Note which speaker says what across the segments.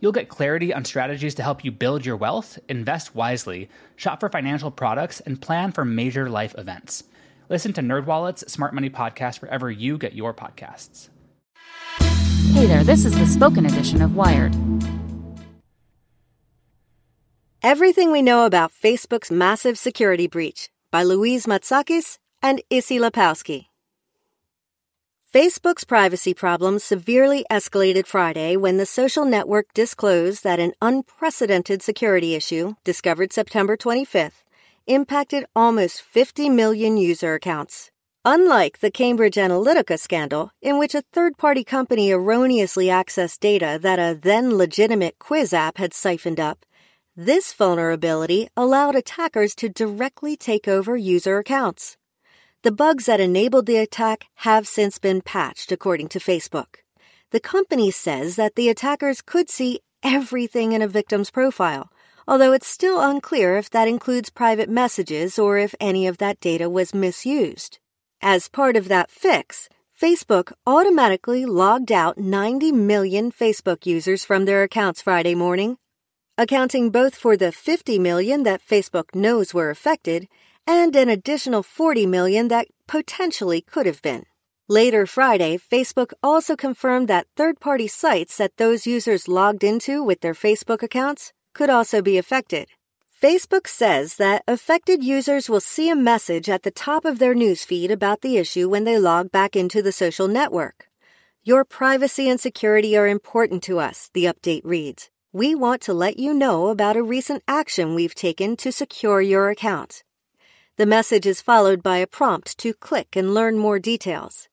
Speaker 1: You'll get clarity on strategies to help you build your wealth, invest wisely, shop for financial products, and plan for major life events. Listen to NerdWallet's Smart Money Podcast wherever you get your podcasts.
Speaker 2: Hey there, this is the spoken edition of Wired.
Speaker 3: Everything we know about Facebook's massive security breach by Louise Matsakis and Issie Lapowsky. Facebook's privacy problems severely escalated Friday when the social network disclosed that an unprecedented security issue, discovered September 25th, impacted almost 50 million user accounts. Unlike the Cambridge Analytica scandal, in which a third party company erroneously accessed data that a then legitimate quiz app had siphoned up, this vulnerability allowed attackers to directly take over user accounts. The bugs that enabled the attack have since been patched, according to Facebook. The company says that the attackers could see everything in a victim's profile, although it's still unclear if that includes private messages or if any of that data was misused. As part of that fix, Facebook automatically logged out 90 million Facebook users from their accounts Friday morning, accounting both for the 50 million that Facebook knows were affected and an additional 40 million that potentially could have been. Later Friday, Facebook also confirmed that third party sites that those users logged into with their Facebook accounts could also be affected. Facebook says that affected users will see a message at the top of their newsfeed about the issue when they log back into the social network. Your privacy and security are important to us, the update reads. We want to let you know about a recent action we've taken to secure your account. The message is followed by a prompt to click and learn more details.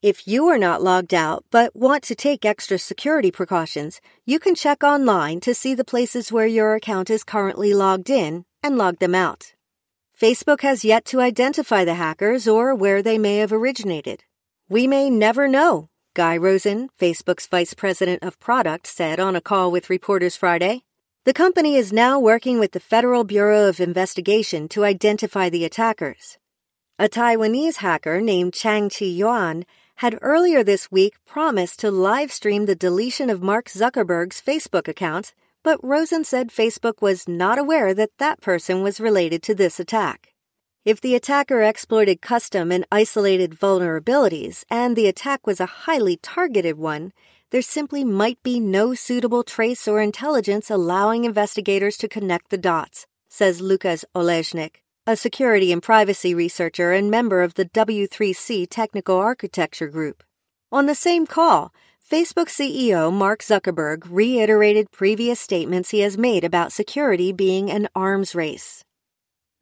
Speaker 3: If you are not logged out but want to take extra security precautions, you can check online to see the places where your account is currently logged in and log them out. Facebook has yet to identify the hackers or where they may have originated. We may never know, Guy Rosen, Facebook's vice president of product, said on a call with reporters Friday. The company is now working with the Federal Bureau of Investigation to identify the attackers. A Taiwanese hacker named Chang Chi Yuan had earlier this week promised to live stream the deletion of Mark Zuckerberg's Facebook account, but Rosen said Facebook was not aware that that person was related to this attack. If the attacker exploited custom and isolated vulnerabilities, and the attack was a highly targeted one, there simply might be no suitable trace or intelligence allowing investigators to connect the dots, says Lukas Olejnik, a security and privacy researcher and member of the W3C Technical Architecture Group. On the same call, Facebook CEO Mark Zuckerberg reiterated previous statements he has made about security being an arms race.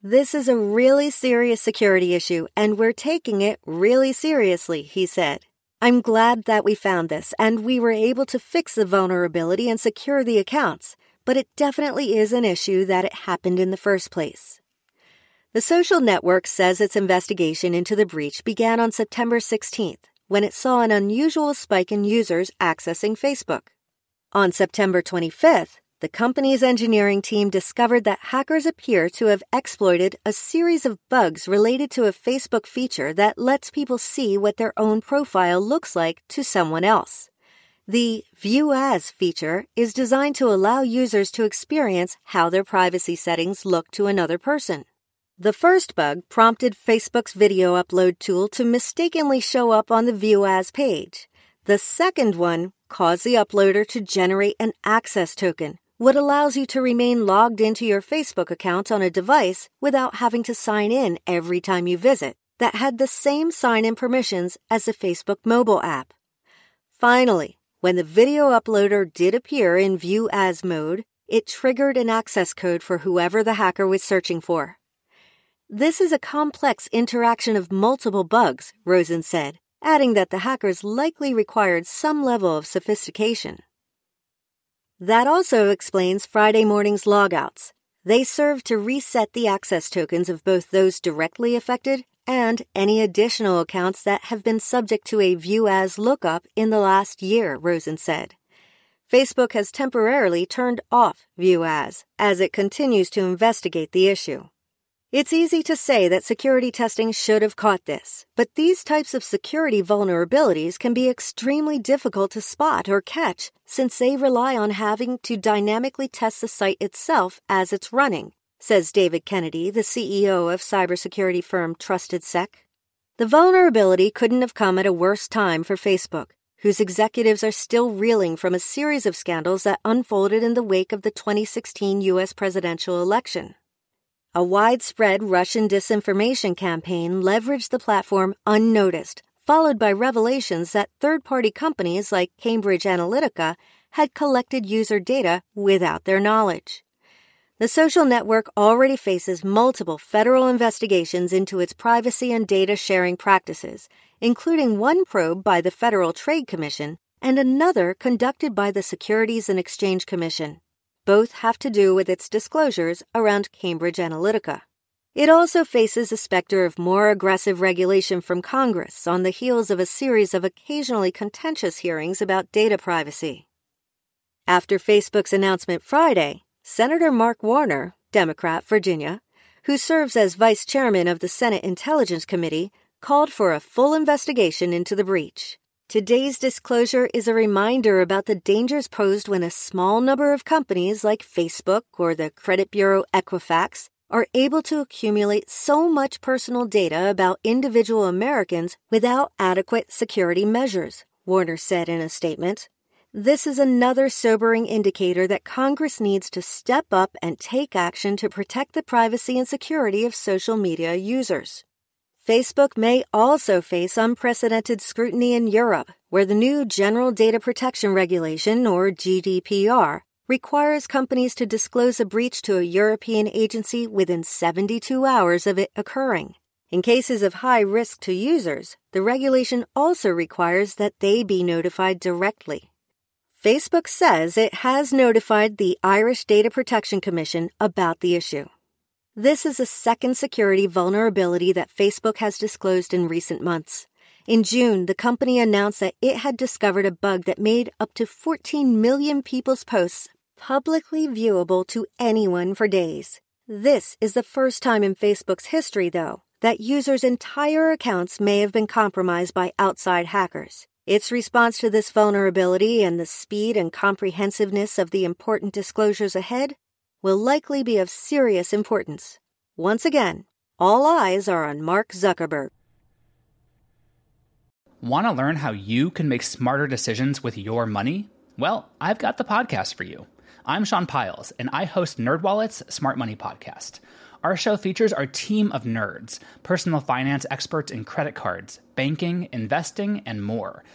Speaker 3: This is a really serious security issue, and we're taking it really seriously, he said. I'm glad that we found this and we were able to fix the vulnerability and secure the accounts, but it definitely is an issue that it happened in the first place. The social network says its investigation into the breach began on September 16th when it saw an unusual spike in users accessing Facebook. On September 25th, the company's engineering team discovered that hackers appear to have exploited a series of bugs related to a Facebook feature that lets people see what their own profile looks like to someone else. The View As feature is designed to allow users to experience how their privacy settings look to another person. The first bug prompted Facebook's video upload tool to mistakenly show up on the View As page. The second one caused the uploader to generate an access token, what allows you to remain logged into your Facebook account on a device without having to sign in every time you visit, that had the same sign in permissions as the Facebook mobile app. Finally, when the video uploader did appear in View As mode, it triggered an access code for whoever the hacker was searching for. This is a complex interaction of multiple bugs, Rosen said, adding that the hackers likely required some level of sophistication. That also explains Friday morning's logouts. They serve to reset the access tokens of both those directly affected and any additional accounts that have been subject to a view as lookup in the last year, Rosen said. Facebook has temporarily turned off view as as it continues to investigate the issue. It's easy to say that security testing should have caught this, but these types of security vulnerabilities can be extremely difficult to spot or catch since they rely on having to dynamically test the site itself as it's running, says David Kennedy, the CEO of cybersecurity firm TrustedSec. The vulnerability couldn't have come at a worse time for Facebook, whose executives are still reeling from a series of scandals that unfolded in the wake of the 2016 U.S. presidential election. A widespread Russian disinformation campaign leveraged the platform unnoticed, followed by revelations that third party companies like Cambridge Analytica had collected user data without their knowledge. The social network already faces multiple federal investigations into its privacy and data sharing practices, including one probe by the Federal Trade Commission and another conducted by the Securities and Exchange Commission. Both have to do with its disclosures around Cambridge Analytica. It also faces a specter of more aggressive regulation from Congress on the heels of a series of occasionally contentious hearings about data privacy. After Facebook's announcement Friday, Senator Mark Warner, Democrat, Virginia, who serves as vice chairman of the Senate Intelligence Committee, called for a full investigation into the breach. Today's disclosure is a reminder about the dangers posed when a small number of companies like Facebook or the credit bureau Equifax are able to accumulate so much personal data about individual Americans without adequate security measures, Warner said in a statement. This is another sobering indicator that Congress needs to step up and take action to protect the privacy and security of social media users. Facebook may also face unprecedented scrutiny in Europe, where the new General Data Protection Regulation, or GDPR, requires companies to disclose a breach to a European agency within 72 hours of it occurring. In cases of high risk to users, the regulation also requires that they be notified directly. Facebook says it has notified the Irish Data Protection Commission about the issue. This is a second security vulnerability that Facebook has disclosed in recent months. In June, the company announced that it had discovered a bug that made up to 14 million people's posts publicly viewable to anyone for days. This is the first time in Facebook's history, though, that users' entire accounts may have been compromised by outside hackers. Its response to this vulnerability and the speed and comprehensiveness of the important disclosures ahead will likely be of serious importance. Once again, all eyes are on Mark Zuckerberg.
Speaker 1: Want to learn how you can make smarter decisions with your money? Well, I've got the podcast for you. I'm Sean Pyles, and I host NerdWallet's Smart Money Podcast. Our show features our team of nerds, personal finance experts in credit cards, banking, investing, and more –